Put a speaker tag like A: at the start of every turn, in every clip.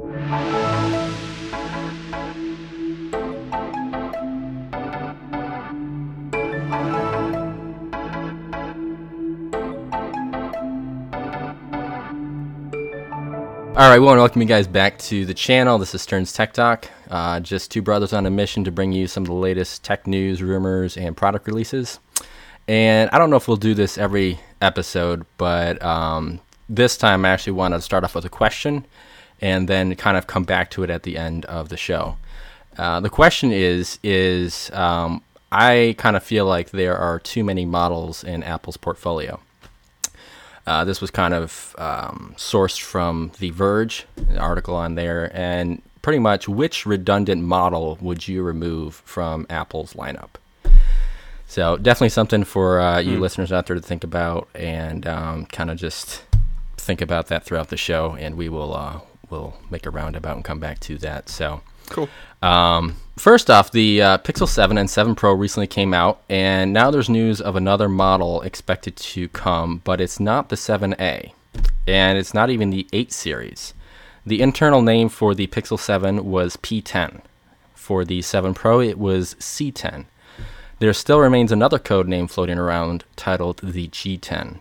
A: All right, we want to welcome you guys back to the channel. This is Stern's Tech Talk. Uh, just two brothers on a mission to bring you some of the latest tech news, rumors, and product releases. And I don't know if we'll do this every episode, but um, this time I actually want to start off with a question and then kind of come back to it at the end of the show. Uh, the question is: Is um, I kind of feel like there are too many models in Apple's portfolio. Uh, this was kind of um, sourced from The Verge, an article on there, and pretty much which redundant model would you remove from Apple's lineup? So definitely something for uh, you mm. listeners out there to think about, and um, kind of just think about that throughout the show, and we will uh, we'll make a roundabout and come back to that. So
B: cool.
A: Um, first off, the uh, Pixel 7 and 7 Pro recently came out, and now there's news of another model expected to come, but it's not the 7A, and it's not even the 8 series. The internal name for the Pixel 7 was P10. For the 7 Pro, it was C10. There still remains another code name floating around titled the G10.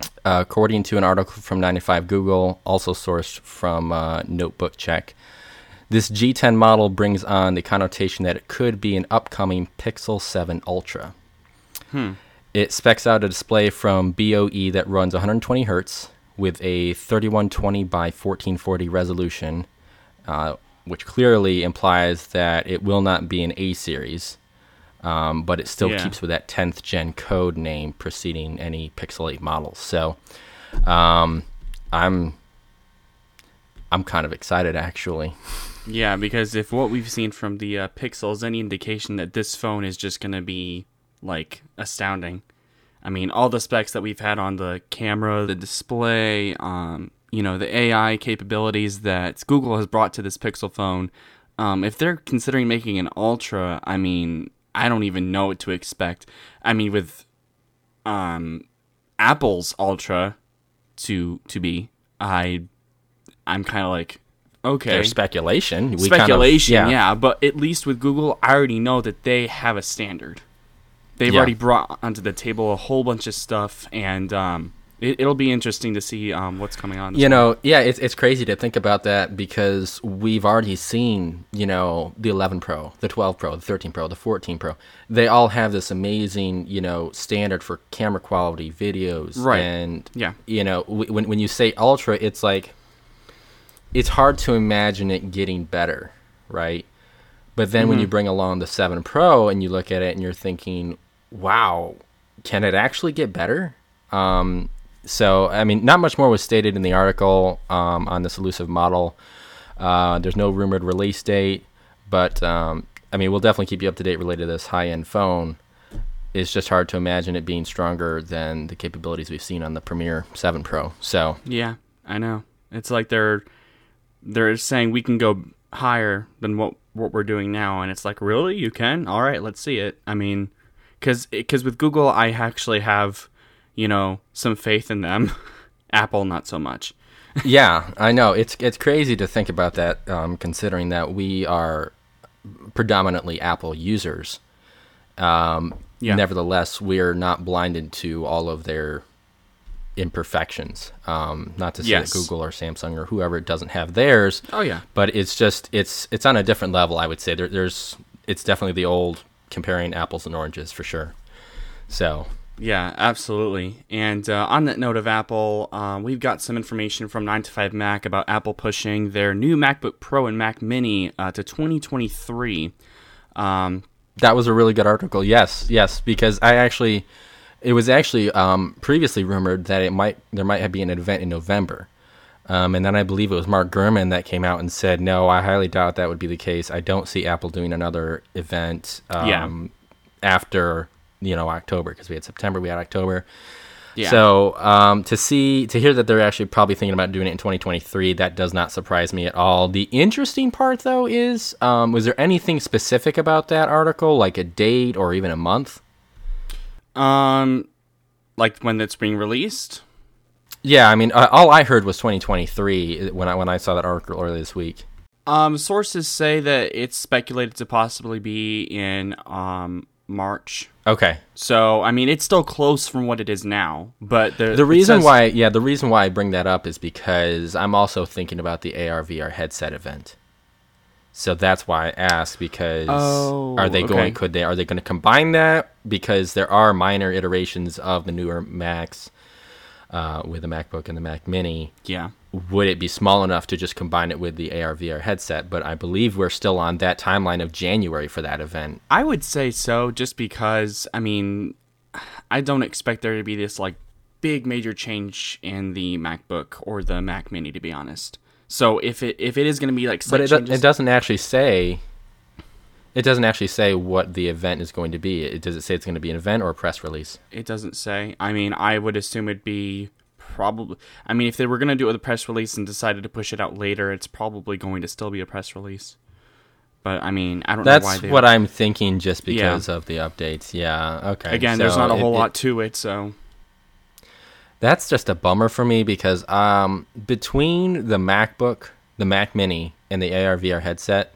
A: Uh, according to an article from 9 to 5 Google, also sourced from uh, NotebookCheck, this G10 model brings on the connotation that it could be an upcoming Pixel 7 Ultra.
B: Hmm.
A: It specs out a display from BOE that runs 120 hertz with a 3120 by 1440 resolution, uh, which clearly implies that it will not be an A series, um, but it still yeah. keeps with that 10th gen code name preceding any Pixel 8 models. So um, I'm I'm kind of excited actually.
B: Yeah, because if what we've seen from the uh, Pixel is any indication that this phone is just going to be like astounding. I mean, all the specs that we've had on the camera, the display, um, you know, the AI capabilities that Google has brought to this Pixel phone. Um, if they're considering making an Ultra, I mean, I don't even know what to expect. I mean, with um, Apple's Ultra to to be, I I'm kind of like okay.
A: There's speculation.
B: We speculation, kind of, yeah. yeah. But at least with Google, I already know that they have a standard. They've yeah. already brought onto the table a whole bunch of stuff, and um, it, will be interesting to see um, what's coming on.
A: You know, yeah, it's it's crazy to think about that because we've already seen, you know, the 11 Pro, the 12 Pro, the 13 Pro, the 14 Pro. They all have this amazing, you know, standard for camera quality, videos,
B: right?
A: And
B: yeah,
A: you know, when when you say ultra, it's like it's hard to imagine it getting better, right? But then mm-hmm. when you bring along the 7 Pro and you look at it and you're thinking, wow, can it actually get better? Um, so, I mean, not much more was stated in the article um, on this elusive model. Uh, there's no rumored release date, but um, I mean, we'll definitely keep you up to date related to this high end phone. It's just hard to imagine it being stronger than the capabilities we've seen on the Premiere 7 Pro. So,
B: yeah, I know. It's like they're they're saying we can go higher than what what we're doing now and it's like really you can all right let's see it i mean because because with google i actually have you know some faith in them apple not so much
A: yeah i know it's it's crazy to think about that um, considering that we are predominantly apple users um, yeah. nevertheless we're not blinded to all of their imperfections. Um, not to say yes. that Google or Samsung or whoever doesn't have theirs.
B: Oh yeah.
A: But it's just it's it's on a different level. I would say there, there's it's definitely the old comparing apples and oranges for sure. So.
B: Yeah, absolutely. And uh, on that note of Apple, uh, we've got some information from 9 to 5 Mac about Apple pushing their new MacBook Pro and Mac Mini uh, to 2023. Um,
A: that was a really good article. Yes, yes, because I actually it was actually um, previously rumored that it might there might be an event in November, um, and then I believe it was Mark Gurman that came out and said, "No, I highly doubt that would be the case. I don't see Apple doing another event um,
B: yeah.
A: after you know October because we had September, we had October." Yeah. So um, to see to hear that they're actually probably thinking about doing it in 2023, that does not surprise me at all. The interesting part though is, um, was there anything specific about that article, like a date or even a month?
B: Um, like when it's being released.
A: Yeah, I mean, uh, all I heard was 2023 when I when I saw that article earlier this week.
B: Um, sources say that it's speculated to possibly be in um March.
A: Okay.
B: So I mean, it's still close from what it is now. But the
A: The reason
B: says-
A: why, yeah, the reason why I bring that up is because I'm also thinking about the AR VR headset event. So that's why I asked because
B: Oh,
A: are they
B: okay.
A: going? Could they? Are they going to combine that? Because there are minor iterations of the newer Macs uh, with the MacBook and the Mac Mini.
B: yeah.
A: Would it be small enough to just combine it with the AR VR headset? But I believe we're still on that timeline of January for that event.
B: I would say so, just because I mean, I don't expect there to be this like big major change in the MacBook or the Mac Mini, to be honest. So if it if it is going to be like,
A: But it,
B: changes,
A: it doesn't actually say. It doesn't actually say what the event is going to be. It, does it say it's going to be an event or a press release?
B: it doesn't say. I mean, I would assume it'd be probably. I mean, if they were going to do it with a press release and decided to push it out later, it's probably going to still be a press release. But I mean, I don't know why
A: That's what I'm thinking, just
B: Yeah.
A: because of the updates. Yeah. Okay.
B: Again, there's not a whole
A: it-
B: lot to it, so
A: That's just a bummer for me because um, between the MacBook, the Mac Mini, and the AR VR headset,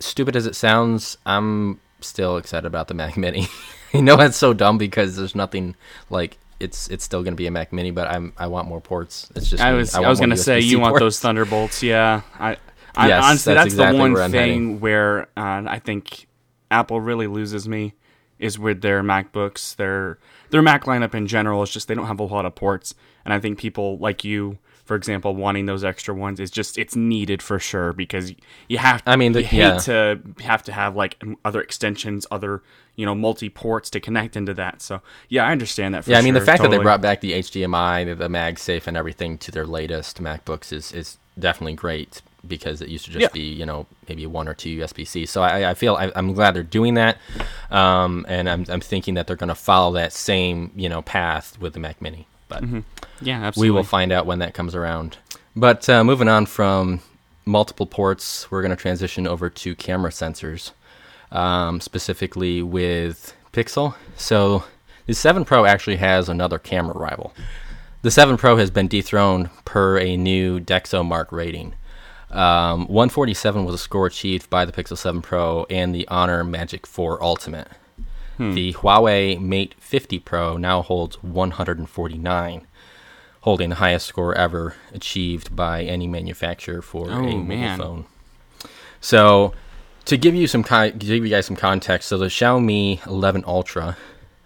A: stupid as it sounds, I'm still excited about the Mac Mini. you know that's so dumb because there's nothing like it's it's still going to be a Mac Mini, but I'm I want more ports. It's just
B: I was I,
A: want
B: was gonna say
A: USB
B: you want those Thunderbolts, yeah. I, I
A: Yes,
B: honestly
A: that's
B: that's,
A: exactly
B: the one
A: where
B: thing where uh, I think Apple really loses me is with their MacBooks. Their their Mac lineup in general is just they don't have a lot of ports, and I think people like you, for example, wanting those extra ones is just it's needed for sure because you have.
A: To, I mean, the-
B: you hate
A: yeah.
B: to have to have like other extensions, other you know multi ports to connect into that. So yeah, I understand that. For
A: Yeah, I mean the fact that they brought back the HDMI, the, MagSafe, and everything to their latest MacBooks is is definitely great because it used to just
B: Yeah.
A: be you know maybe one or two USB C. So I, I feel I, I'm glad they're doing that, um, and I'm I'm thinking that they're going to follow that same you know path with the Mac Mini, but
B: yeah,
A: we will find out when that comes around. But uh, moving on from multiple ports, we're going to transition over to camera sensors, um, specifically with Pixel. So the 7 Pro actually has another camera rival. The 7 Pro has been dethroned per a new DxOMark rating. Um, 147 was a score achieved by the Pixel 7 Pro and the Honor Magic 4 Ultimate. The Huawei Mate 50 Pro now holds 149, holding the highest score ever achieved by any manufacturer for
B: Oh,
A: a mobile phone. So, to give you some give you guys some context, so the Xiaomi 11 Ultra,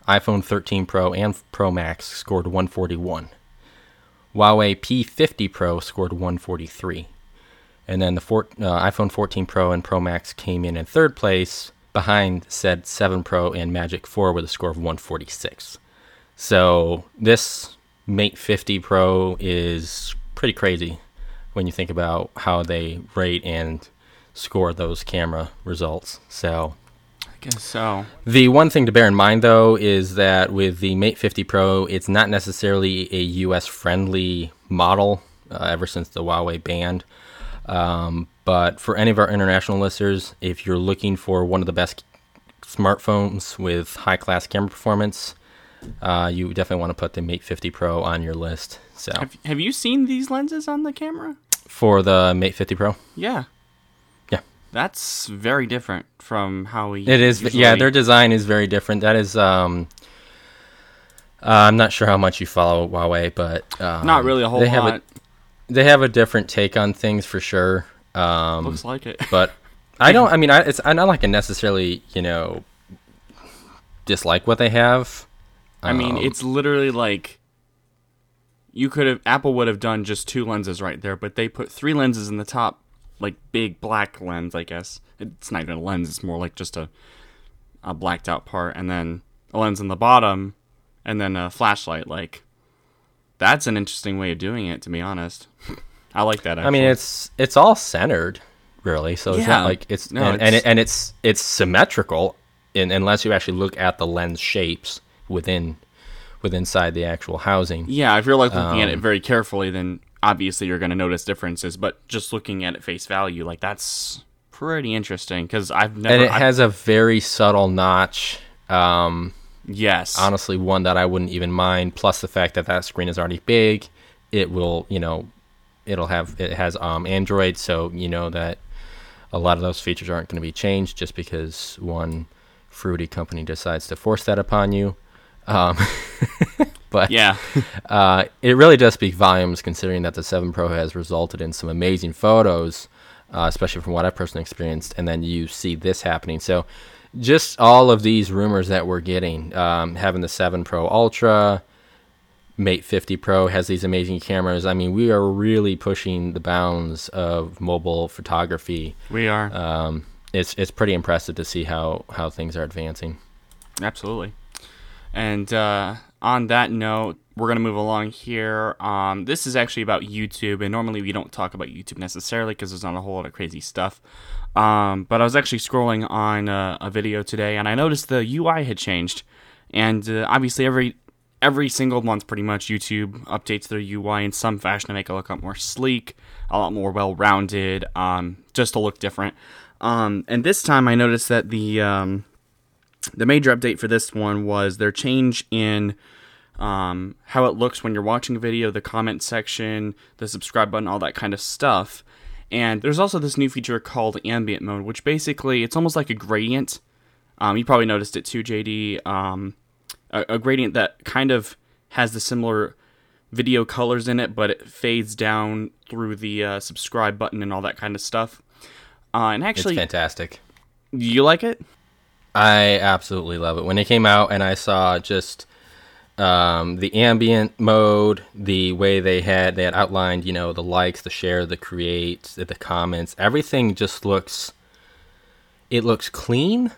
A: iPhone 13 Pro, and Pro Max scored 141. Huawei P50 Pro scored 143. And then the four, uh, iPhone 14 Pro and Pro Max came in in third place behind said 7 Pro and Magic 4 with a score of 146. So this Mate 50 Pro is pretty crazy when you think about how they rate and score those camera results. So
B: I guess so.
A: the one thing to bear in mind, though, is that with the Mate 50 Pro, it's not necessarily a US friendly model uh, ever since the Huawei banned. Um, but for any of our international listeners, if you're looking for one of the best smartphones with high class camera performance, uh, you definitely want to put the Mate 50 Pro on your list. So
B: Have Have you seen these lenses on the camera?
A: for the Mate 50 Pro,
B: Yeah.
A: Yeah.
B: That's very different from how we.
A: It is,
B: usually-
A: yeah. Their design is very different. That is, um, uh, I'm not sure how much you follow Huawei, but um,
B: not really a whole
A: they have
B: lot.
A: A, they have a different take on things for sure. Um,
B: Looks like it.
A: but I don't. I mean, I, it's I'm not like I necessarily, you know, dislike what they have.
B: I mean,
A: Um,
B: it's literally like you could have Apple would have done just two lenses right there, but they put three lenses in the top, like big black lens. I guess it's not even a lens; it's more like just a a blacked out part, and then a lens in the bottom, and then a flashlight. Like that's an interesting way of doing it, to be honest. I like that. Actually.
A: I mean, it's it's all centered, really. So it's
B: Yeah.
A: not like it's
B: No,
A: and, and,
B: it's-
A: it, and it's it's symmetrical, in, unless you actually look at the lens shapes within with inside the actual housing.
B: Yeah, if you're like looking at it
A: Um,
B: very carefully, then obviously you're going to notice differences. But just looking at it face value, like that's pretty interesting because I've never.
A: and it
B: I've-
A: has a very subtle notch um,
B: Yes.
A: honestly one that I wouldn't even mind. Plus the fact that that screen is already big, it will you know, it'll have it has um Android, so you know that a lot of those features aren't going to be changed just because one fruity company decides to force that upon you. Um, but
B: yeah.
A: uh, it really does speak volumes considering that the 7 Pro has resulted in some amazing photos, uh, especially from what I personally experienced, and then you see this happening. So, just all of these rumors that we're getting, um, having the 7 Pro Ultra, Mate 50 Pro has these amazing cameras. I mean, we are really pushing the bounds of mobile photography.
B: We are.
A: Um, it's it's pretty impressive to see how how things are advancing.
B: Absolutely. And uh, on that note, we're going to move along here. Um, this is actually about YouTube, and normally we don't talk about YouTube necessarily because there's not a whole lot of crazy stuff. Um, but I was actually scrolling on uh, a video today, and I noticed the UI had changed. And uh, obviously, every every single month, pretty much, YouTube updates their UI in some fashion to make it look a lot more sleek, a lot more well-rounded, um, just to look different. Um, and this time, I noticed that the um, the major update for this one was their change in um, how it looks when you're watching a video, the comment section, the subscribe button, all that kind of stuff. And there's also this new feature called ambient mode, which basically it's almost like a gradient. Um, you probably noticed it too, JD. Um, a, a gradient that kind of has the similar video colors in it, but it fades down through the uh, subscribe button and all that kind of stuff. Uh, and actually,
A: it's fantastic.
B: you like it?
A: I absolutely love it. When it came out and I saw just um, the ambient mode, the way they had they had outlined, you know, the likes, the share, the create, the comments, everything just looks it looks clean.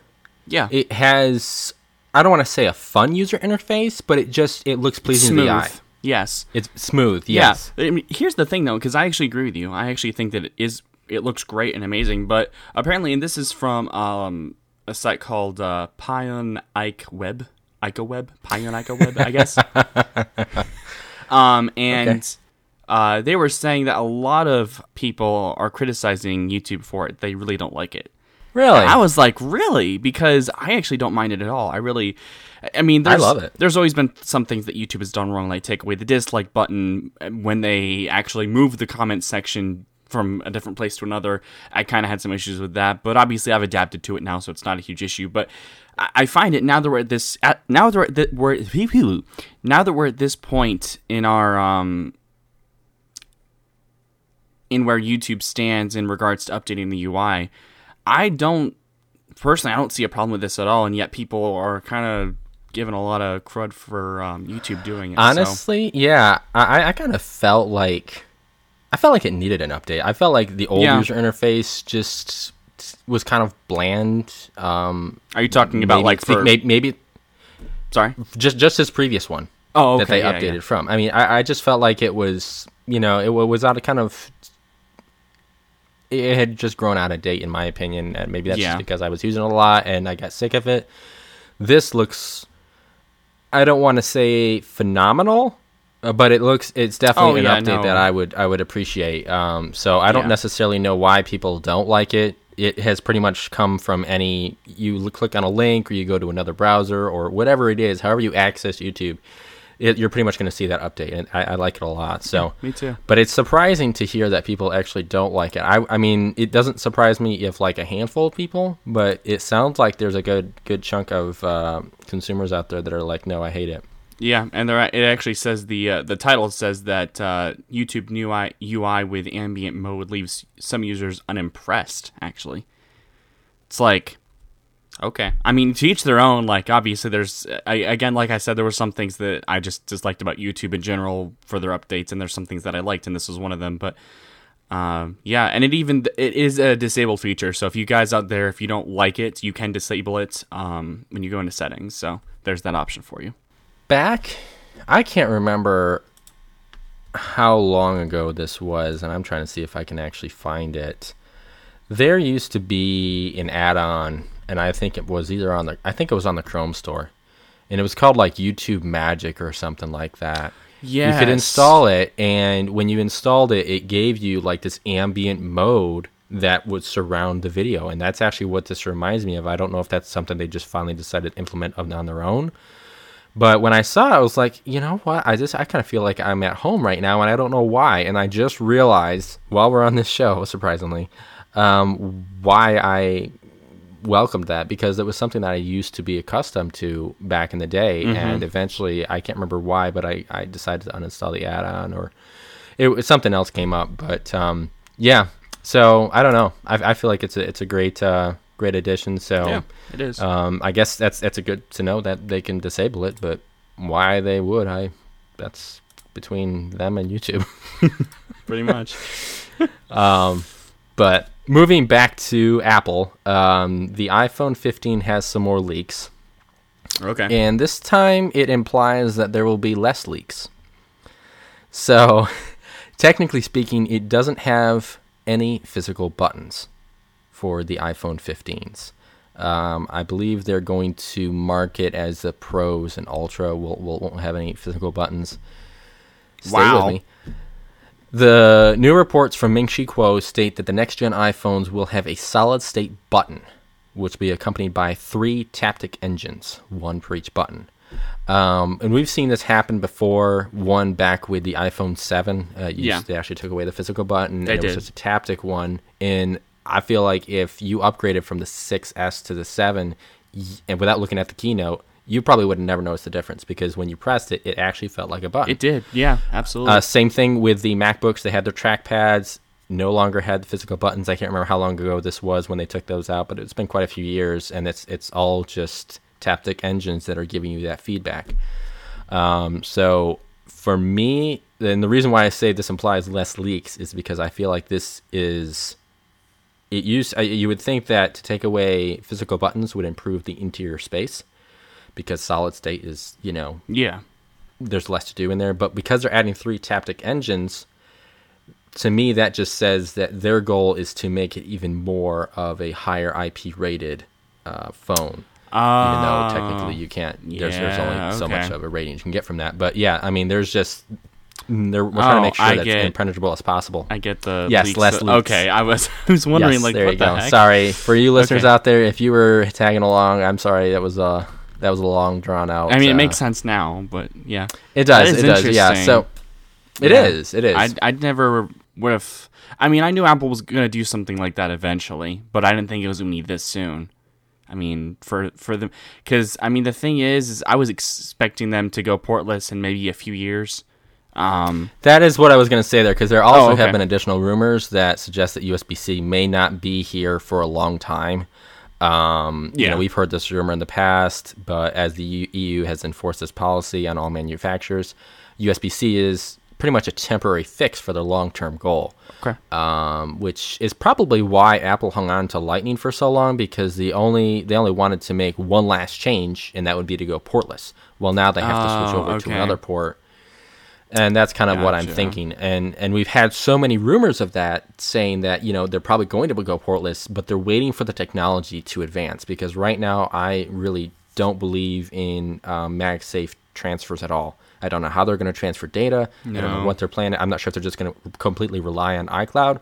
B: Yeah.
A: It has I don't want to say a fun user interface, but it just it looks pleasing
B: smooth.
A: to the eye.
B: Yes.
A: It's smooth, yes.
B: Yeah. I mean, here's the thing though, because I actually agree with you. I actually think that it is it looks great and amazing, but apparently, and this is from um, a site called uh, Pion Ike Web, Ica Web, Pion Ica Web, I guess. um, and
A: Okay.
B: uh, they were saying that a lot of people are criticizing YouTube for it. They really don't like it.
A: Really?
B: I was like, really? Because I actually don't mind it at all. I really, I mean, there's,
A: love it.
B: There's always been some things that YouTube has done wrong, like take away the dislike button when they actually move the comment section from a different place to another. I kind of had some issues with that, but obviously I've adapted to it now, so it's not a huge issue. But I, I find it now that we're at this, now that we're at we're now that we're at this point in our um in where YouTube stands in regards to updating the UI. I don't personally, I don't see a problem with this at all, and yet people are kind of giving a lot of crud for um, YouTube doing it. so-
A: Honestly, yeah, I, I kind of felt like I felt like it needed an update. I felt like the old
B: Yeah.
A: user interface just was kind of bland. Um,
B: are you talking about
A: maybe,
B: like for?
A: maybe, maybe
B: sorry.
A: just just his previous one
B: Oh, okay.
A: that they
B: yeah,
A: updated
B: yeah.
A: from. I mean, I, I just felt like it was you know it was out of kind of it had just grown out of date in my opinion, and maybe that's
B: Yeah.
A: just because I was using it a lot and I got sick of it. This looks, I don't want to say phenomenal, uh, but it looks it's definitely
B: Oh,
A: an
B: yeah,
A: update
B: no.
A: that I would I would appreciate. Um, so I don't
B: Yeah.
A: necessarily know why people don't like it. It has pretty much come from any you click on a link or you go to another browser or whatever it is, however you access YouTube. It, you're pretty much going to see that update, and I, I like it a lot. So,
B: Me too.
A: but it's surprising to hear that people actually don't like it. I, I mean, it doesn't surprise me if like a handful of people, but it sounds like there's a good good chunk of uh, consumers out there that are like, no, I hate it.
B: Yeah, and there it actually says the uh, the title says that uh, YouTube new UI, UI with ambient mode leaves some users unimpressed. Actually, it's like okay. I mean, to each their own. Like obviously, there's I, again, like I said, there were some things that I just disliked about YouTube in general for their updates, and there's some things that I liked, and this was one of them. But um, yeah, and it even it is a disabled feature. So if you guys out there, if you don't like it, you can disable it um, when you go into settings. So there's that option for you.
A: Back, I can't remember how long ago this was, and I'm trying to see if I can actually find it. There used to be an add-on, and I think it was either on the I think it was on the Chrome store, and it was called like YouTube Magic or something like that.
B: Yeah,
A: You could install it, and when you installed it, it gave you like this ambient mode that would surround the video. And that's actually what this reminds me of. I don't know if that's something they just finally decided to implement on their own. But when I saw it, I was like, you know what? I just I kind of feel like I'm at home right now, and I don't know why. And I just realized while we're on this show, surprisingly, um, why I welcomed that because it was something that I used to be accustomed to back in the day, mm-hmm. and eventually I can't remember why, but I, I decided to uninstall the add-on or it, was something else came up. But um, yeah, so I don't know. I, I feel like it's a it's a great uh, great addition. So
B: yeah, it is.
A: Um, I guess that's that's a good to know that they can disable it, but why they would, I that's between them and YouTube.
B: Pretty much.
A: um, but moving back to Apple, um, the iPhone 15 has some more leaks.
B: Okay.
A: And this time it implies that there will be less leaks. So, technically speaking, it doesn't have any physical buttons for the iPhone 15s. Um, I believe they're going to market as the Pros and Ultra will, will won't have any physical buttons.
B: Stay wow.
A: The new reports from Ming Chi Kuo state that the next gen iPhones will have a solid state button, which will be accompanied by three Taptic engines, one for each button. Um, and we've seen this happen before. One back with the iPhone 7. Uh, yeah. They actually took away the physical button.
B: They
A: and
B: did.
A: it was just a Taptic one. And I feel like if you upgraded from the 6S to the 7, and without looking at the keynote, you probably would have never noticed the difference because when you pressed it, it actually felt like a button.
B: It did, yeah, absolutely.
A: Uh, same thing with the MacBooks; they had their trackpads, no longer had the physical buttons. I can't remember how long ago this was when they took those out, but it's been quite a few years, and it's it's all just Taptic engines that are giving you that feedback. Um, so for me, and the reason why I say this implies less leaks is because I feel like this is it used you would think that to take away physical buttons would improve the interior space because solid state is you know
B: yeah
A: there's less to do in there but because they're adding three taptic engines to me that just says that their goal is to make it even more of a higher ip rated uh, phone uh, even though technically you can't
B: yeah,
A: there's, there's only
B: okay.
A: so much of a rating you can get from that but yeah i mean there's just they're, we're trying
B: Oh,
A: to make sure
B: I
A: that's
B: get-
A: impenetrable as possible.
B: I get the
A: Yes, less.
B: Okay, I was I was wondering
A: yes,
B: like
A: there
B: what
A: you
B: the
A: go.
B: heck.
A: Sorry for you listeners
B: Okay.
A: out there. If you were tagging along, I'm sorry. That was uh that was a long drawn out.
B: I mean, it
A: uh,
B: makes sense now, but yeah,
A: It does. It does. Yeah. So it
B: Yeah.
A: is. It is.
B: I I never would have. I mean, I knew Apple was gonna do something like that eventually, but I didn't think it was gonna be this soon. I mean, for for them, because I mean, the thing is, is I was expecting them to go portless in maybe a few years. Um,
A: That is what I was going to say there, because there also
B: Oh, okay.
A: have been additional rumors that suggest that USB-C may not be here for a long time. Um, You know, we've heard this rumor in the past, but as the EU has enforced this policy on all manufacturers, USB-C is pretty much a temporary fix for their long-term goal.
B: okay.
A: um, which is probably why Apple hung on to Lightning for so long because the only they only wanted to make one last change, and that would be to go portless. Well, now they have to switch
B: Oh,
A: over to another port, and that's kind of what I'm thinking. And and we've had so many rumors of that saying that you know they're probably going to go portless, but they're waiting for the technology to advance because right now I really don't believe in um, MagSafe transfers at all. I don't know how they're going to transfer data. I don't know what they're planning. I'm not sure if they're just going to completely rely on iCloud,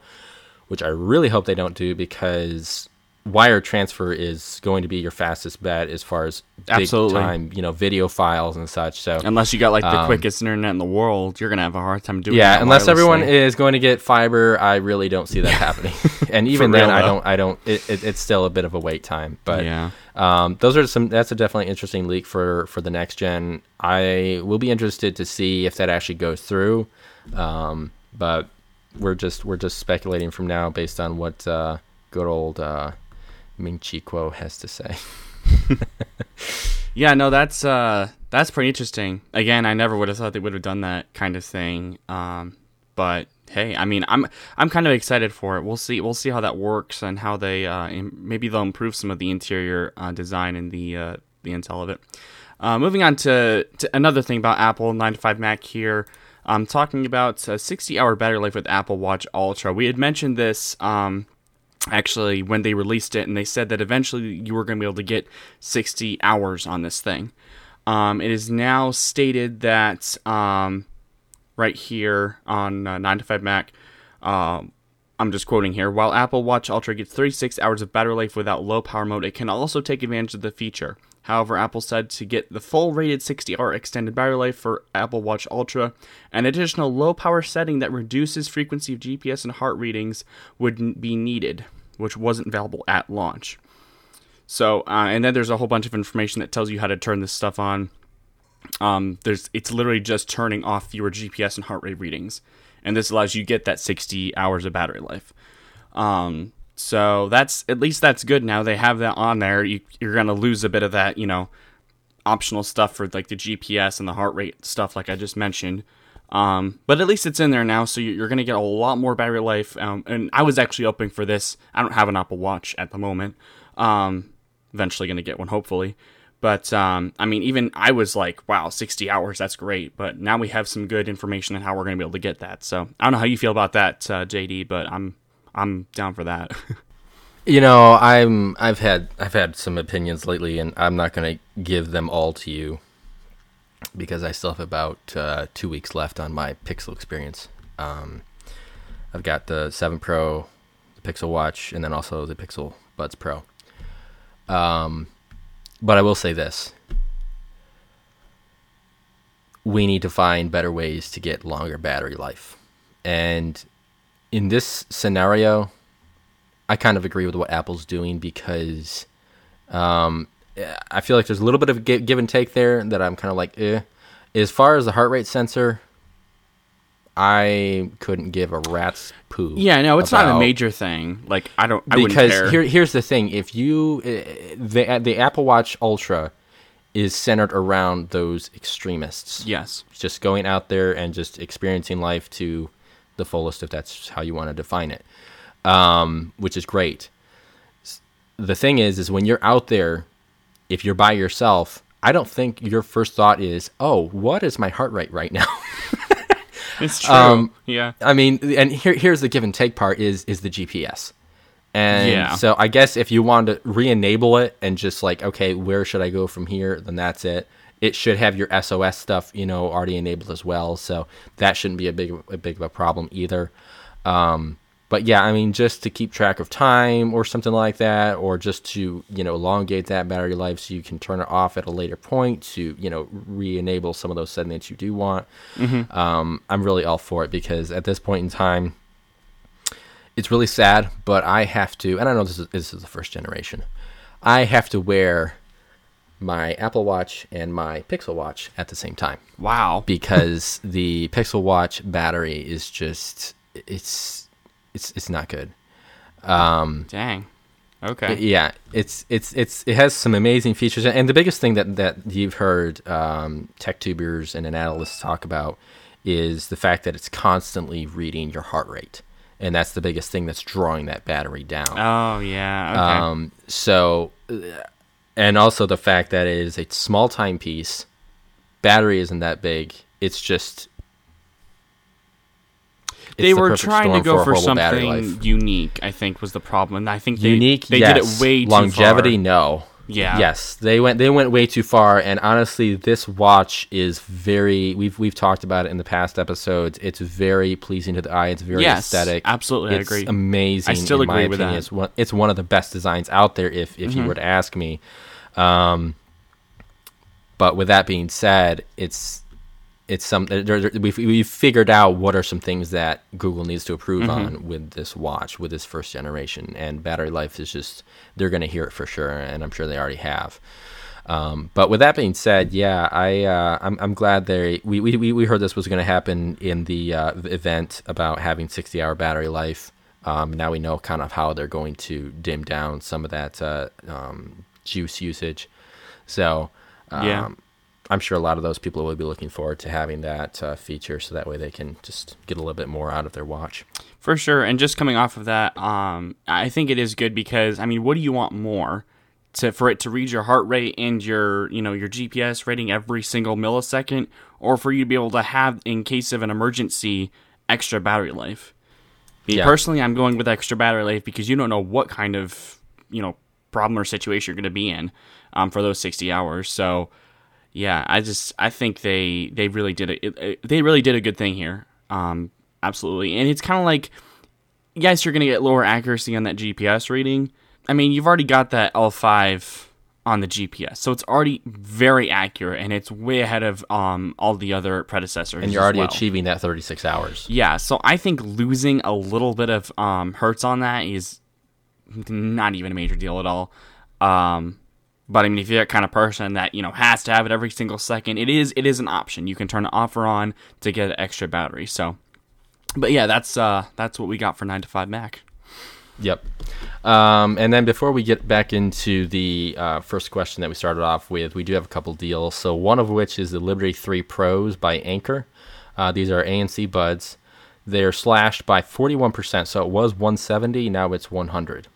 A: which I really hope they don't do because wire transfer is going to be your fastest bet as far as big
B: Absolutely.
A: time, you know, video files and such. So
B: Unless you got like the
A: Um,
B: quickest internet in the world, you're gonna have a hard time doing.
A: yeah, unless everyone is going to get fiber, I really don't see that happening. and even then, I don't. I don't. It, it, it's still a bit of a wait time. But
B: Yeah.
A: um, those are some. That's a definitely interesting leak for for the next gen. I will be interested to see if that actually goes through. Um, but we're just we're just speculating from now based on what uh, good old uh, Ming Chi Kuo has to say.
B: Yeah, no, that's uh that's pretty interesting. Again, I never would have thought they would have done that kind of thing. Um, but hey, I mean, I'm I'm kind of excited for it. We'll see we'll see how that works and how they uh im- maybe they'll improve some of the interior uh, design and the uh, the intel of it. Uh, moving on to, to another thing about Apple 9 to 5 Mac here. I'm talking about a 60 hour battery life with Apple Watch Ultra. We had mentioned this um, actually when they released it, and they said that eventually you were going to be able to get 60 hours on this thing. Um, it is now stated that um, right here on uh, 9 to 5 Mac, um, I'm just quoting here. While Apple Watch Ultra gets 36 hours of battery life without low power mode, it can also take advantage of the feature. However, Apple said to get the full rated 60 hour extended battery life for Apple Watch Ultra, an additional low power setting that reduces frequency of GPS and heart readings would be needed, which wasn't available at launch. So, uh, and then there's a whole bunch of information that tells you how to turn this stuff on. Um, there's it's literally just turning off your GPS and heart rate readings, and this allows you get that 60 hours of battery life. Um, so that's at least that's good. Now they have that on there. You, you're gonna lose a bit of that, you know, optional stuff for like the GPS and the heart rate stuff, like I just mentioned. Um, but at least it's in there now, so you're going to get a lot more battery life. Um, and I was actually hoping for this. I don't have an Apple Watch at the moment. Um, eventually going to get one, hopefully. But um, I mean, even I was like, wow, 60 hours, that's great. But now we have some good information on how we're going to be able to get that. So I don't know how you feel about that, uh, JD, but I'm I'm down for that.
A: you know, I'm I've had I've had some opinions lately, and I'm not going to give them all to you because I still have about uh, two weeks left on my Pixel experience. Um, I've got the 7 Pro, the Pixel Watch, and then also the Pixel Buds Pro. Um, but I will say this. We need to find better ways to get longer battery life. And in this scenario, I kind of agree with what Apple's doing because um, I feel like there's a little bit of give and take there that I'm kind of like, eh. As far as the heart rate sensor, I couldn't give a rat's poo.
B: Yeah, no, it's not a major thing. Like I don't I because
A: here here's the thing: if you uh, the the Apple Watch Ultra is centered around those extremists.
B: Yes,
A: just going out there and just experiencing life to the fullest, if that's how you want to define it, um, which is great. The thing is, is when you're out there, if you're by yourself, I don't think your first thought is, "Oh, what is my heart rate right now?"
B: It's true. Um, yeah.
A: I mean, and here, here's the give and take part is is the GPS. And yeah. so I guess if you want to re-enable it and just like, okay, where should I go from here? Then that's it. It should have your SOS stuff, you know, already enabled as well. So that shouldn't be a big a big of a problem either. Um, but yeah, I mean, just to keep track of time or something like that, or just to you know elongate that battery life so you can turn it off at a later point to you know re-enable some of those settings you do want. Mm-hmm. Um, I'm really all for it because at this point in time, it's really sad, but I have to, and I know this is this is the first generation. I have to wear my Apple Watch and my Pixel Watch at the same time.
B: Wow!
A: Because the Pixel Watch battery is just it's it's it's not good. Um,
B: Dang. Okay.
A: yeah, it's it's it's it has some amazing features, and the biggest thing that that you've heard um, tech tubers and analysts talk about is the fact that it's constantly reading your heart rate, and that's the biggest thing that's drawing that battery down.
B: Oh yeah. Okay. Um,
A: so, and also the fact that it is a small timepiece, battery isn't that big. It's just
B: they the were trying to go for, for something unique. I think was the problem. I think they,
A: unique.
B: They
A: yes.
B: did it way
A: longevity. No.
B: Yeah.
A: Yes, they went they went way too far and honestly this watch is very we've we've talked about it in the past episodes. It's very pleasing to the eye. It's very yes, aesthetic.
B: Absolutely,
A: it's
B: I agree.
A: amazing. I still agree with opinion. that. It's one, it's one of the best designs out there if if mm-hmm. you were to ask me. Um but with that being said, it's it's some we've, we've figured out what are some things that Google needs to improve mm-hmm. on with this watch with this first generation and battery life is just they're going to hear it for sure and I'm sure they already have. Um, but with that being said, yeah, I uh, I'm, I'm glad they we, we we heard this was going to happen in the uh, event about having 60 hour battery life. Um, now we know kind of how they're going to dim down some of that uh, um, juice usage. So um,
B: yeah.
A: I'm sure a lot of those people will be looking forward to having that uh, feature, so that way they can just get a little bit more out of their watch.
B: For sure, and just coming off of that, um, I think it is good because I mean, what do you want more? To, for it to read your heart rate and your you know your GPS rating every single millisecond, or for you to be able to have in case of an emergency extra battery life. Me yeah. personally, I'm going with extra battery life because you don't know what kind of you know problem or situation you're going to be in um, for those 60 hours. So yeah, I just I think they they really did a it, they really did a good thing here. Um, absolutely, and it's kind of like yes, you're going to get lower accuracy on that GPS reading. I mean, you've already got that L5 on the GPS, so it's already very accurate, and it's way ahead of um, all the other predecessors.
A: And you're already
B: well.
A: achieving that 36 hours.
B: Yeah, so I think losing a little bit of um, hertz on that is not even a major deal at all. Um, but I mean, if you're that kind of person that you know has to have it every single second, it is it is an option. You can turn it off or on to get an extra battery. So, but yeah, that's uh, that's what we got for nine to five Mac.
A: Yep. Um, and then before we get back into the uh, first question that we started off with, we do have a couple deals. So one of which is the Liberty 3 Pros by Anker. Uh, these are ANC buds. They're slashed by 41%. So it was 170, now it's 100.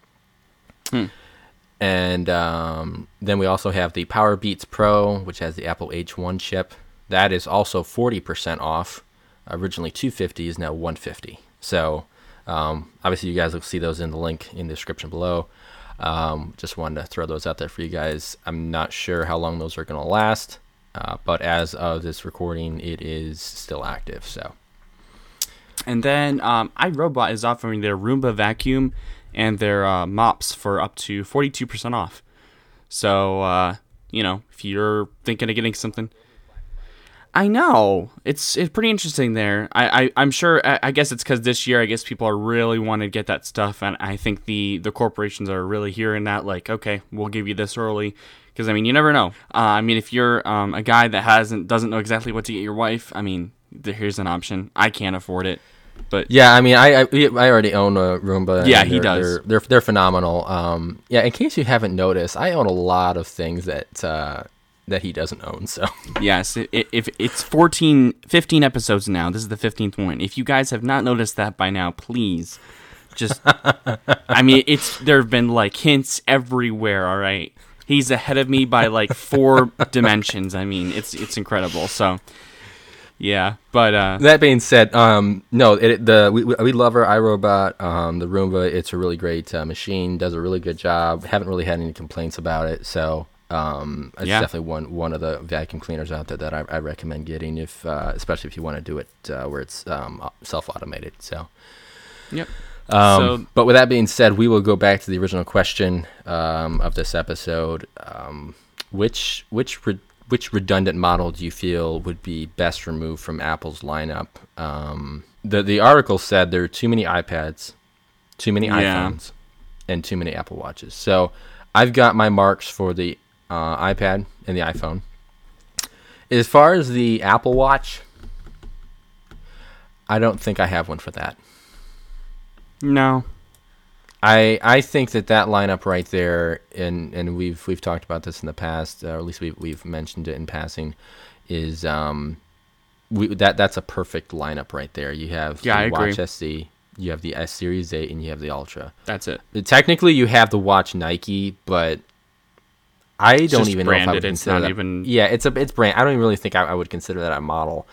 A: And um, then we also have the Powerbeats Pro, which has the Apple H1 chip. That is also 40% off. Originally 250 is now 150. So um, obviously, you guys will see those in the link in the description below. Um, just wanted to throw those out there for you guys. I'm not sure how long those are going to last, uh, but as of this recording, it is still active. So,
B: And then um, iRobot is offering their Roomba vacuum and their uh, mops for up to 42% off. So, uh, you know, if you're thinking of getting something. I know it's it's pretty interesting there. I, I I'm sure. I, I guess it's because this year, I guess people are really wanting to get that stuff, and I think the the corporations are really hearing that. Like, okay, we'll give you this early, because I mean, you never know. Uh, I mean, if you're um, a guy that hasn't doesn't know exactly what to get your wife, I mean, here's an option. I can't afford it, but
A: yeah, I mean, I I, I already own a Roomba.
B: Yeah, he does.
A: They're, they're they're phenomenal. Um, yeah, in case you haven't noticed, I own a lot of things that uh, that he doesn't own. So
B: Yes, i- i- if it's 14, 15 episodes now, this is the 15th one. If you guys have not noticed that by now, please just I mean, it's there have been like hints everywhere, all right. He's ahead of me by like four dimensions. I mean, it's it's incredible. So yeah, but uh
A: that being said, um, no, it, the we, we love our iRobot, um, the Roomba. It's a really great uh, machine. Does a really good job. Haven't really had any complaints about it. So um, it's
B: Yeah.
A: definitely one one of the vacuum cleaners out there that I, I recommend getting if, uh, especially if you want to do it uh, where it's um, self automated. So.
B: yep.
A: Um,
B: So-
A: but with that being said, we will go back to the original question um, of this episode. Um, which which re- which redundant model do you feel would be best removed from Apple's lineup? Um, the the article said there are too many iPads, too many
B: Yeah.
A: iPhones, and too many Apple Watches. So I've got my marks for the uh, iPad and the iPhone. As far as the Apple Watch, I don't think I have one for that.
B: No.
A: I I think that that lineup right there, and and we've we've talked about this in the past, or at least we've we've mentioned it in passing, is um, we that that's a perfect lineup right there. You have
B: Yeah,
A: the
B: I agree.
A: Watch SE, you have the S Series 8, and you have the Ultra.
B: That's it.
A: Technically, you have the Watch Nike, but I don't
B: just
A: even know if I would
B: branded, it's not
A: that.
B: even-
A: Yeah, it's a it's brand. I don't even really think I, I would consider that a model,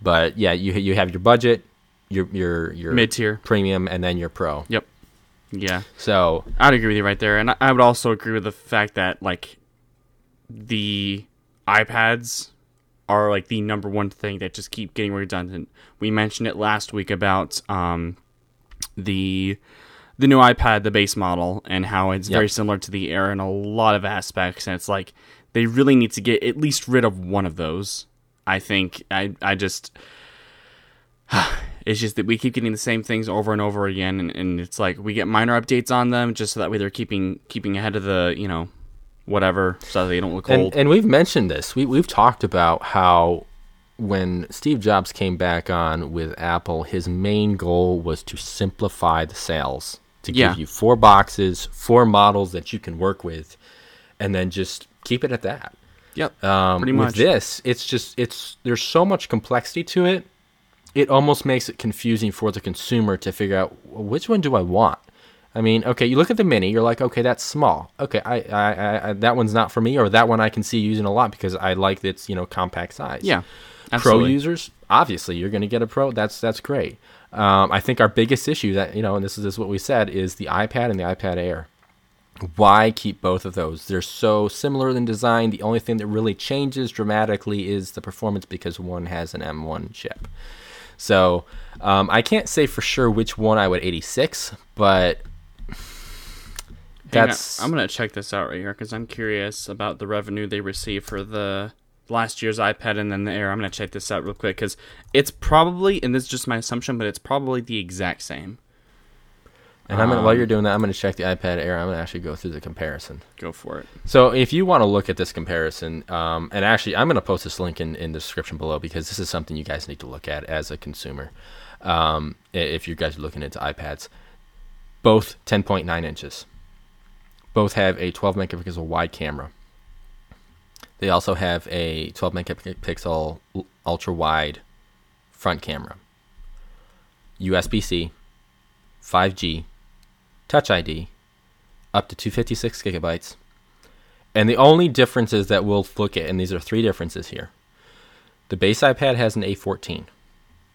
A: but yeah, you you have your budget, your your your
B: Mid-tier.
A: premium, and then your pro.
B: Yep. Yeah.
A: So
B: I'd agree with you right there, and I- would also agree with the fact that like the iPads are like the number one thing that just keep getting redundant. We mentioned it last week about um, the the new iPad, the base model, and how it's
A: Yep.
B: very similar to the Air in a lot of aspects, and it's like they really need to get at least rid of one of those. I think I I just it's just that we keep getting the same things over and over again, and, and it's like we get minor updates on them just so that way they're keeping keeping ahead of the you know whatever so that they don't look old.
A: and, and we've mentioned this. We we've talked about how when Steve Jobs came back on with Apple, his main goal was to simplify the sales, to
B: Yeah.
A: give you four boxes, four models that you can work with, and then just keep it at that.
B: yep,
A: Um,
B: pretty
A: with this, it's just it's there's so much complexity to it. It almost makes it confusing for the consumer to figure out which one do I want. I mean, okay, you look at the mini, you're like, okay, that's small. Okay, I, I, I, that one's not for me, or that one I can see using a lot because I like its you know compact size.
B: yeah,
A: Pro users, obviously, you're going to get a pro. That's that's great. Um, I think our biggest issue that you know, and this is, this is what we said, is the iPad and the iPad Air. Why keep both of those? They're so similar in design. The only thing that really changes dramatically is the performance because one has an M1 chip. So um, I can't say for sure which one I would 86, but
B: Hang on,
A: that's
B: I'm gonna check this out right here because I'm curious about the revenue they received for the last year's iPad and then the Air. I'm gonna check this out real quick because it's probably, and this is just my assumption, but it's probably the exact same.
A: And I'm gonna, while
B: um,
A: you're doing that, I'm going to check the iPad Air. I'm going to actually go through the comparison.
B: Go for it.
A: So if you want to look at this comparison, um, and actually I'm going to post this link in, in the description below because this is something you guys need to look at as a consumer. Um, if you guys are looking into iPads, both 10.9 inches, both have a 12 megapixel wide camera. They also have a 12 megapixel ultra wide front camera. USB C, 5G, Touch ID, up to 256 gigabytes. And the only differences that we'll look at, and these are three differences here. The base iPad has an A14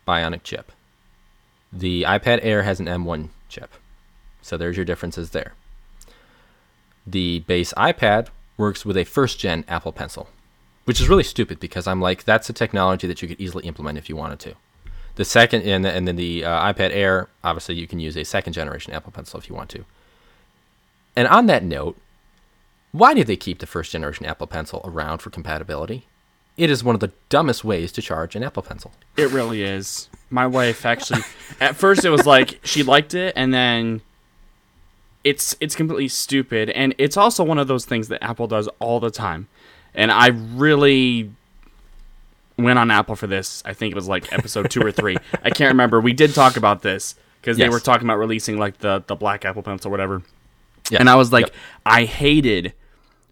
A: Bionic chip. The iPad Air has an M1 chip. So there's your differences there. The base iPad works with a first gen Apple Pencil, which is really stupid because I'm like, that's a technology that you could easily implement if you wanted to. The second, and, and then the uh, iPad Air, obviously you can use a second generation Apple Pencil if you want to. And on that note, why did they keep the first generation Apple Pencil around for compatibility? It is one of the dumbest ways to charge an Apple Pencil.
B: It really is. My wife actually, at first it was like she liked it, and then it's it's completely stupid, and it's also one of those things that Apple does all the time. And I really went on Apple for this. I think it was like episode two or three. I can't remember. We did talk about this because they were talking about releasing like the the black Apple Pencil or whatever.
A: Yeah.
B: And I was like,
A: Yep.
B: I hated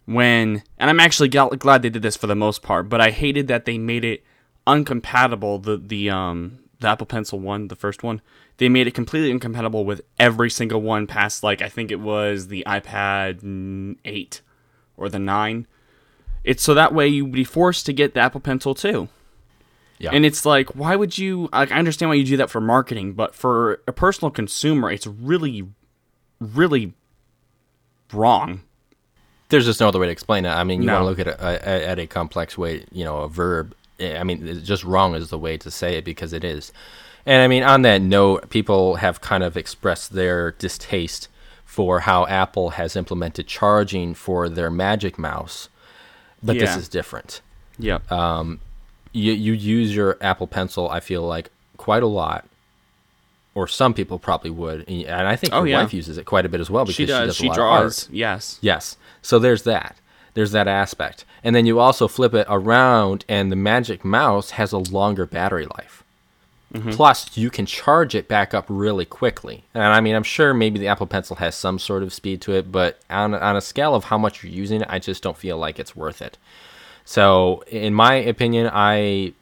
B: when, and I'm actually glad they did this for the most part, but I hated that they made it uncompatible. The the um the Apple Pencil one, the first one, they made it completely incompatible with every single one past like I think it was the iPad eight or the nine. It's so that way you'd be forced to get the Apple Pencil too.
A: Yeah.
B: And it's like, why would you? Like, I understand why you do that for marketing, but for a personal consumer, it's really, really wrong.
A: There's just no other way to explain it. I mean, you
B: No.
A: want to look at a, a, at a complex way, you know, a verb. Eh, I mean, it's just wrong is the way to say it because it is. And I mean, on that note, people have kind of expressed their distaste for how Apple has implemented charging for their Magic Mouse, but this is different.
B: Yeah.
A: Um, you you use your Apple Pencil. I feel like quite a lot, or some people probably would, and I think
B: Oh,
A: your
B: yeah.
A: wife uses it quite a bit as well because
B: she does.
A: a
B: She
A: lot of art.
B: draws. Yes.
A: Yes. So there's that. There's that aspect. And then you also flip it around, and the Magic Mouse has a longer battery life. Mm-hmm. Plus, you can charge it back up really quickly. And I mean, I'm sure maybe the Apple Pencil has some sort of speed to it, but on, on a scale of how much you're using it, I just don't feel like it's worth it. So, in my opinion, I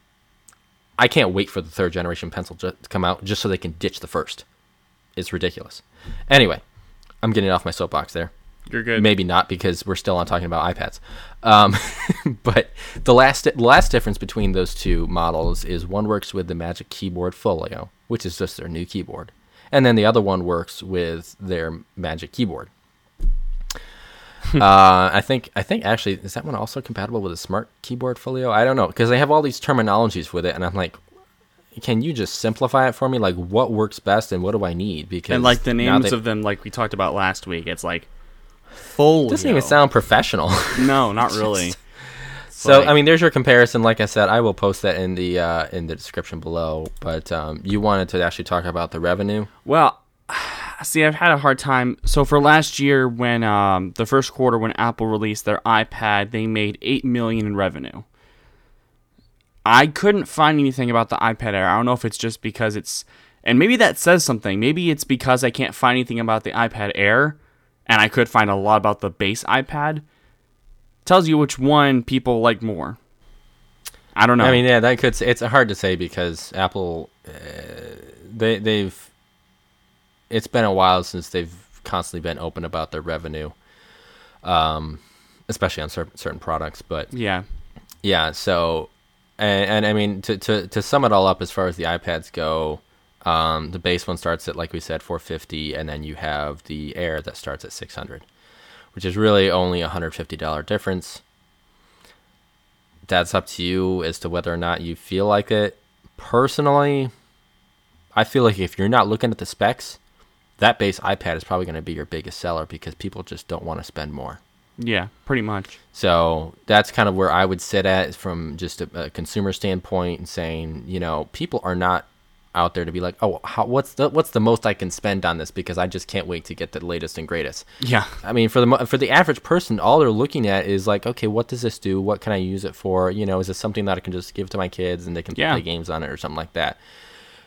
A: I can't wait for the third generation pencil to come out just so they can ditch the first. It's ridiculous. Anyway, I'm getting off my soapbox there.
B: You're good.
A: Maybe not because we're still on talking about iPads. Um, but the last the last difference between those two models is one works with the Magic Keyboard Folio, which is just their new keyboard, and then the other one works with their Magic Keyboard. uh, I think I think actually is that one also compatible with a Smart Keyboard Folio? I don't know because they have all these terminologies with it, and I'm like, can you just simplify it for me? Like, what works best and what do I need? Because
B: and like the names
A: they-
B: of them, like we talked about last week, it's like full.
A: doesn't even sound professional.
B: No, not really.
A: So
B: like-
A: I mean, there's your comparison. Like I said, I will post that in the uh, in the description below. But um, you wanted to actually talk about the revenue.
B: Well, see, I've had a hard time. So for last year, when um, the first quarter, when Apple released their iPad, they made eight million in revenue. I couldn't find anything about the iPad Air. I don't know if it's just because it's, and maybe that says something. Maybe it's because I can't find anything about the iPad Air, and I could find a lot about the base iPad. Tells you which one people like more. I don't know.
A: I mean, yeah, that could. It's hard to say because Apple, uh, they they've. It's been a while since they've constantly been open about their revenue, um, especially on cer- certain products. But
B: yeah,
A: Yeah, so and, and I mean to, to to sum it all up as far as the iPads go, um, the base one starts at like we said 450 and then you have the Air that starts at 600, which is really only a $150 difference. That's up to you as to whether or not you feel like it. Personally, I feel like if you're not looking at the specs, that base iPad is probably going to be your biggest seller because people just don't want to spend more.
B: Yeah, pretty much.
A: So that's kind of where I would sit at from just a, a consumer standpoint and saying, you know, people are not out there to be like, oh, how, what's the what's the most I can spend on this because I just can't wait to get the latest and greatest.
B: Yeah.
A: I mean, for the for the average person, all they're looking at is like, okay, what does this do? What can I use it for? You know, is this something that I can just give to my kids and they can
B: Yeah.
A: play games on it or something like that?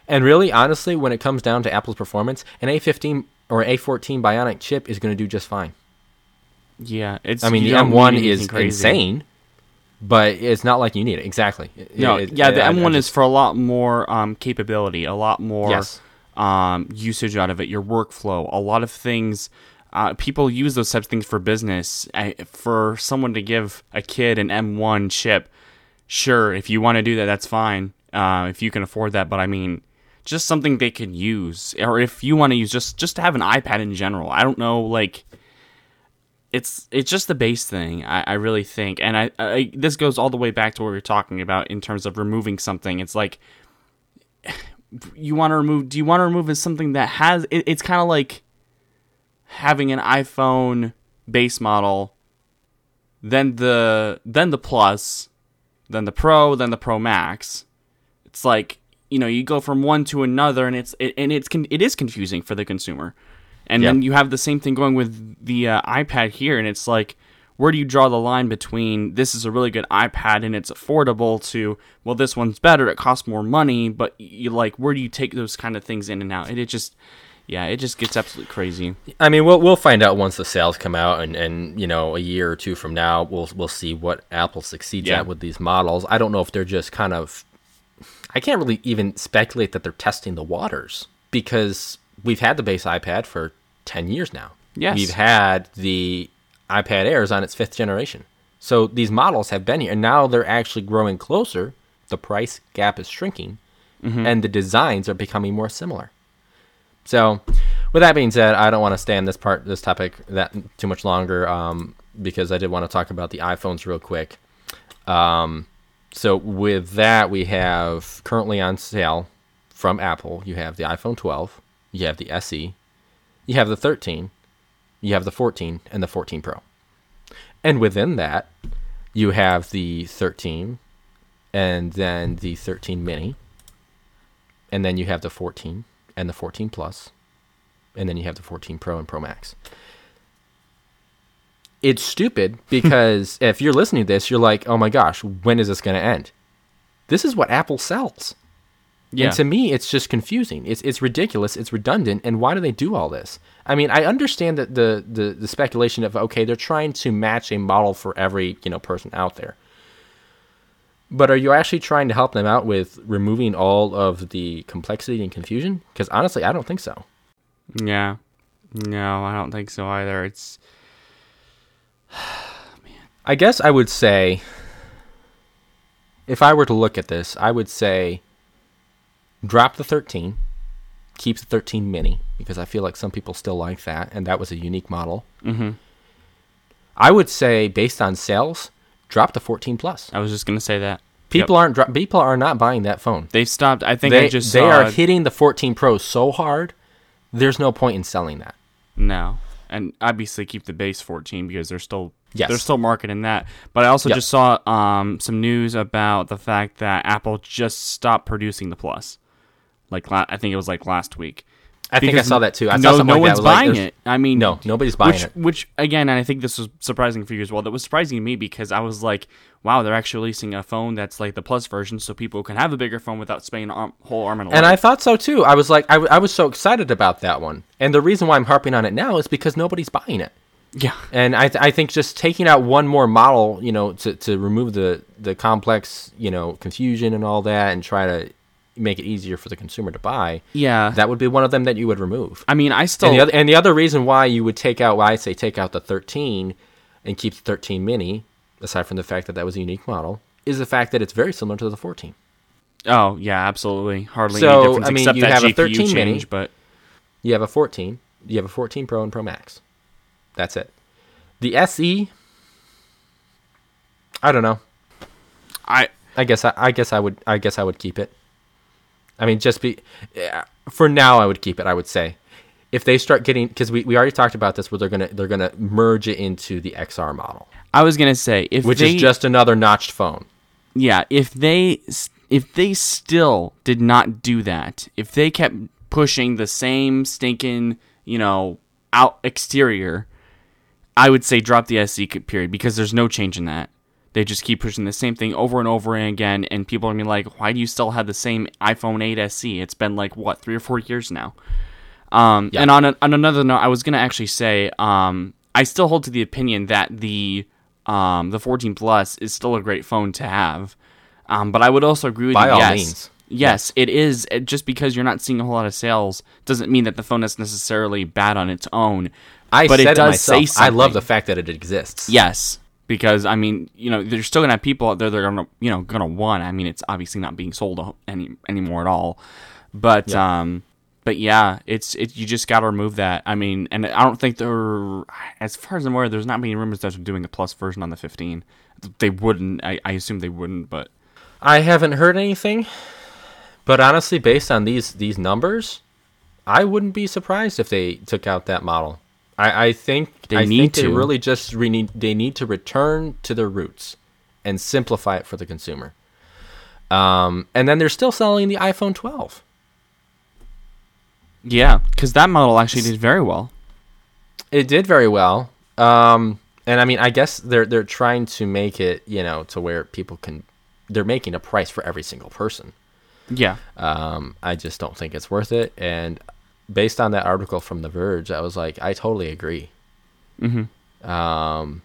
A: And really, honestly, when it comes down to Apple's performance, an A15 or A14 Bionic chip is going to do just fine.
B: Yeah, it's.
A: I mean, the M1 is
B: crazy.
A: insane, but it's not like you need it. Exactly.
B: No,
A: It-
B: yeah, the
A: I- I
B: M1 is
A: just-
B: for a lot more um, capability, a lot more
A: Yes.
B: um, usage out of it, your workflow, a lot of things. Uh, people use those types of things for business. I, for someone to give a kid an M1 chip, sure, if you want to do that, that's fine. Uh, if you can afford that, but I mean, just something they can use, or if you want to use just just to have an iPad in general. I don't know, like it's it's just the base thing. I, I really think, and I, I this goes all the way back to what we were talking about in terms of removing something. It's like you want to remove. Do you want to remove something that has? It, it's kind of like having an iPhone base model, then the then the Plus, then the Pro, then the Pro Max. It's like you know you go from one to another, and it's it, and it's it is confusing for the consumer. And
A: Yeah.
B: then you have the same thing going with the uh, iPad here, and it's like, where do you draw the line between this is a really good iPad and it's affordable to, well, this one's better, it costs more money, but you like, where do you take those kind of things in and out? And it just, yeah, it just gets absolutely crazy.
A: I mean, we'll we'll find out once the sales come out, and, and you know, a year or two from now, we'll we'll see what Apple succeeds
B: Yeah.
A: at with these models. I don't know if they're just kind of. I can't really even speculate that they're testing the waters because we've had the base iPad for ten years now.
B: Yes.
A: we've had the iPad Airs on its fifth generation. So these models have been here, and now they're actually growing closer. The price gap is shrinking, and the designs are becoming more similar. So, with that being said, I don't want to stay on this part, this topic, that too much longer, um, because I did want to talk about the iPhones real quick. Um, so, with that, we have currently on sale from Apple. You have the iPhone 12, you have the SE, you have the 13, you have the 14, and the 14 Pro. And within that, you have the 13, and then the 13 Mini, and then you have the 14 and the 14 Plus, and then you have the 14 Pro and Pro Max. It's stupid because if you're listening to this, you're like, oh my gosh, when is this going to end? This is what Apple sells.
B: Yeah.
A: And to me, it's just confusing. It's it's ridiculous. It's redundant. And why do they do all this? I mean, I understand that the, the the speculation of okay, they're trying to match a model for every you know person out there. But are you actually trying to help them out with removing all of the complexity and confusion? Because honestly, I don't think so.
B: Yeah. No, I don't think so either. It's
A: I guess I would say, if I were to look at this, I would say drop the 13, keep the 13 mini, because I feel like some people still like that, and that was a unique model.
B: hmm
A: I would say, based on sales, drop the 14 plus.
B: I was just gonna say that.
A: People aren't dro- people are not buying that phone.
B: They've stopped. I think
A: They
B: I just
A: they are hitting the 14 Pro so hard. There's no point in selling that.
B: No, and obviously keep the base 14 because they're still
A: Yes.
B: they're still marketing that. But I also
A: Yep.
B: just saw um, some news about the fact that Apple just stopped producing the Plus. Like la- I think it was like last week.
A: I think I saw that too. I
B: no,
A: saw
B: no
A: like
B: one's.
A: Like,
B: buying
A: there's-
B: it. I mean,
A: No, nobody's buying
B: which,
A: it.
B: Which again, and I think this was surprising for you as well. That was surprising to me because I was like, "Wow, they're actually releasing a phone that's like the Plus version, so people can have a bigger phone without spending a arm, whole arm and a leg."
A: And I thought so too. I was like, I, w- I was so excited about that one. And the reason why I'm harping on it now is because nobody's buying it.
B: yeah,
A: And I, th- I think just taking out one more model, you know, to, to remove the, the complex, you know, confusion and all that and try to make it easier for the consumer to buy,
B: yeah.
A: that would be one of them that you would remove.
B: I mean, I still
A: And the, other, and the other reason why you would take out, why I say take out the 13 and keep the 13 mini, aside from the fact that that was a unique model, is the fact that it's very similar to the 14.
B: Oh yeah, absolutely. Hardly
A: So,
B: any difference
A: I mean,
B: except
A: you
B: that
A: have a
B: GPU
A: 13
B: change,
A: mini.
B: but
A: You have a 14. You have a 14 Pro and Pro Max. That's it. The SE. I don't know.
B: I
A: I guess I, I guess I would I guess I would keep it. I mean, just be for now. I would keep it. I would say if they start getting because we, we already talked about this where they're gonna they're gonna merge it into the XR model,
B: I was gonna say if
A: which
B: they,
A: is just another notched phone.
B: yeah, if they if they still did not do that, if they kept pushing the same stinking, you know, out exterior, I would say drop the SE period because there's no change in that. They just keep pushing the same thing over and over again, and people are gonna be like, "Why do you still have the same iPhone 8 SE? It's been like what three or four years now." Um,
A: Yeah.
B: And on, a, on another note, I was gonna actually say, um, I still hold to the opinion that the um, the 14 Plus is still a great phone to have. Um, but I would also agree with
A: By
B: you.
A: all
B: yes,
A: means.
B: yes, it is. It- just because you're not seeing a whole lot of sales doesn't mean that the phone is necessarily bad on its own.
A: I
B: but
A: said
B: it
A: it
B: does say
A: myself. I love the fact that it exists.
B: Yes, because I mean, you know, there's still gonna have people out there that are gonna, you know, gonna want. I mean, it's obviously not being sold any anymore at all. But um, but yeah, it's it. You just gotta remove that. I mean, and I don't think there, as far as I'm aware, there's not many rumors that they're doing a plus version on the 15. They wouldn't. I, I assume they wouldn't. But
A: I haven't heard anything, but honestly, based on these these numbers, I wouldn't be surprised if they took out that model. I, I think
B: They
A: I
B: need
A: think they
B: to.
A: really just re- need they need to return to their roots and simplify it for the consumer. Um, and then they're still selling the iPhone 12.
B: yeah, because that model actually did very well.
A: It did very well. Um, and I mean, I guess they're they're trying to make it, you know, to where people can. They're making a price for every single person.
B: Yeah,
A: Um, I just don't think it's worth it. And based on that article from The Verge, I was like, I totally agree.
B: Mm-hmm.
A: Um,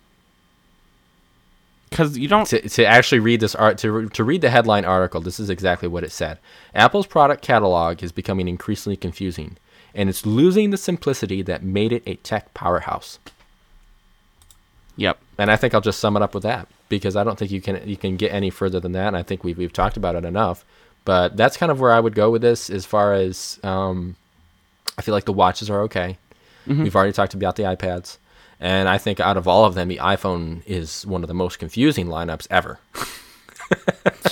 B: because you don't.
A: to, to actually read this art to, to read the headline article, this is exactly what it said. Apple's product catalog is becoming increasingly confusing, and it's losing the simplicity that made it a tech powerhouse.
B: Yep.
A: And I think I'll just sum it up with that because I don't think you can you can get any further than that. And I think we've we've talked about it enough. But that's kind of where I would go with this as far as um, I feel like the watches are okay. Mm-hmm. We've already talked about the iPads. And I think out of all of them, the iPhone is one of the most confusing lineups ever.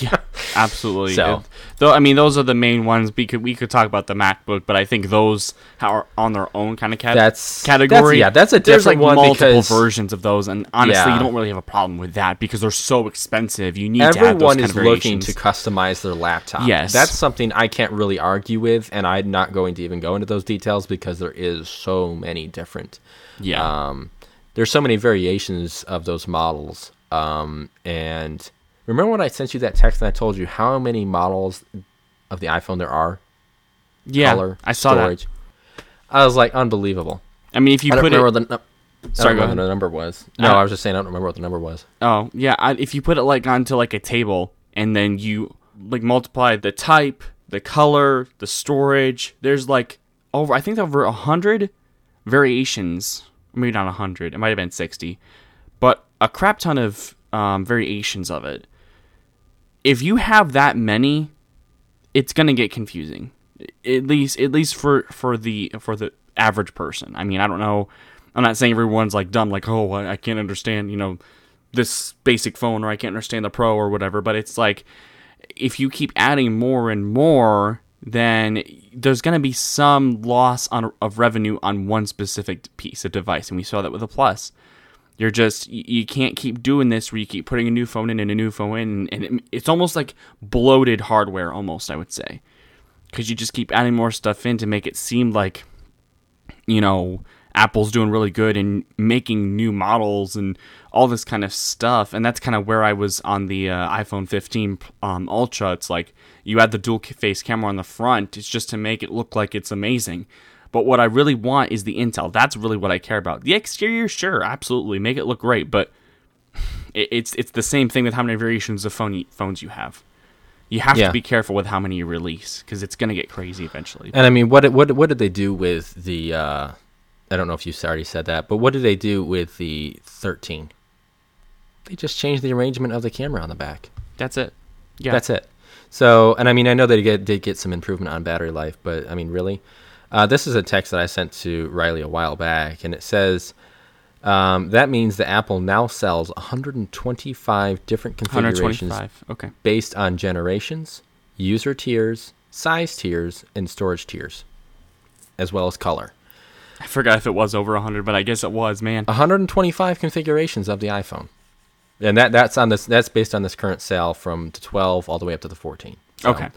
B: Yeah, absolutely.
A: So-
B: It- though I mean, those are the main ones. We could we could talk about the MacBook, but I think those are on their own kind of cat-
A: That's-
B: category.
A: that's- yeah, that's a
B: There's like
A: different one
B: multiple
A: because-
B: versions of those, and honestly,
A: Yeah.
B: you don't really have a problem with that because they're so expensive. You need to
A: Everyone
B: kind
A: is looking to customize their laptop.
B: Yes.
A: That's something I can't really argue with, and I'm not going to even go into those details because there is so many different
B: yeah,
A: um, there's so many variations of those models. Um, and remember when I sent you that text and I told you how many models of the iPhone there are?
B: yeah.
A: Color,
B: I saw
A: storage. I was like, unbelievable.
B: I mean, if you
A: I don't
B: put
A: remember
B: it,
A: the I
B: Sorry,
A: don't remember what the number was. No,
B: Uh,
A: I was just saying I don't remember what the number was.
B: Oh, yeah. I, if you put it like onto like a table and then you like multiply the type, the color, the storage, there's like over I think over a hundred variations. Maybe not a hundred. It might have been sixty, but a crap ton of um, variations of it. If you have that many, it's gonna get confusing. At least, at least for for the for the average person. I mean, I don't know. I'm not saying everyone's like dumb, like oh, I, I can't understand, you know, this basic phone, or I can't understand the Pro or whatever. But it's like if you keep adding more and more, then there's going to be some loss on, of revenue on one specific piece of device, and we saw that with the Plus. You're just you, can't keep doing this where you keep putting a new phone in and a new phone in, and it, it's almost like bloated hardware, almost I would say, because you just keep adding more stuff in to make it seem like you know Apple's doing really good and making new models and all this kind of stuff. And that's kind of where I was on the uh, iPhone 15 um, Ultra. It's like you add the dual face camera on the front. It's just to make it look like it's amazing. But what I really want is the Intel. That's really what I care about. The exterior, sure, absolutely, make it look great. But it, it's it's the same thing with how many variations of phone phones you have. You have
A: Yeah.
B: to be careful with how many you release because it's gonna get crazy eventually.
A: And I mean, what did- what what did they do with the? Uh, I don't know if you already said that, but what did they do with the 13? They just changed the arrangement of the camera on the back.
B: That's it. Yeah,
A: That's it. So, and I mean, I know they get, did get some improvement on battery life, but I mean, really, uh, this is a text that I sent to Riley a while back, and it says um, that means that Apple now sells 125 different configurations
B: 125. Okay.
A: based on generations, user tiers, size tiers, and storage tiers, as well as color.
B: I forgot if it was over 100, but I guess it was, man.
A: 125 configurations of the iPhone, and that that's on this. That's based on this current sale from the 12 all the way up to the 14. So-
B: Okay.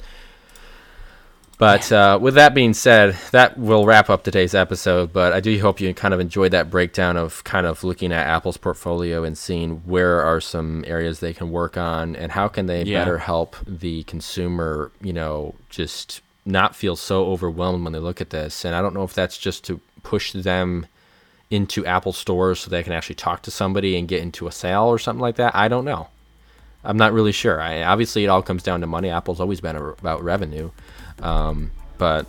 A: But uh, with that being said, that will wrap up today's episode. But I do hope you kind of enjoyed that breakdown of kind of looking at Apple's portfolio and seeing where are some areas they can work on and how can they
B: Yeah.
A: better help the consumer, you know, just not feel so overwhelmed when they look at this. And I don't know if that's just to push them into Apple stores so they can actually talk to somebody and get into a sale or something like that. I don't know. I'm not really sure. I, obviously, it all comes down to money. Apple's always been a, about revenue, um, but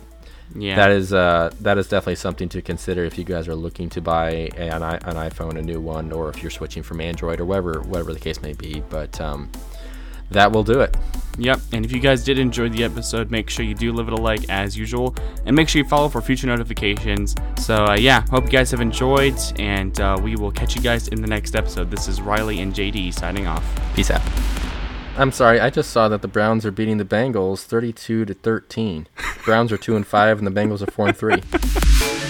B: Yeah.
A: that is uh, that is definitely something to consider if you guys are looking to buy an, an iPhone, a new one, or if you're switching from Android or whatever whatever the case may be. But um, that will do it.
B: Yep. And if you guys did enjoy the episode, make sure you do leave it a like as usual, and make sure you follow for future notifications. So uh, yeah, hope you guys have enjoyed, and uh, we will catch you guys in the next episode. This is Riley and JD signing off.
A: Peace out. I'm sorry, I just saw that the Browns are beating the Bengals 32 to 13. Browns are 2 and 5 and the Bengals are 4 and 3.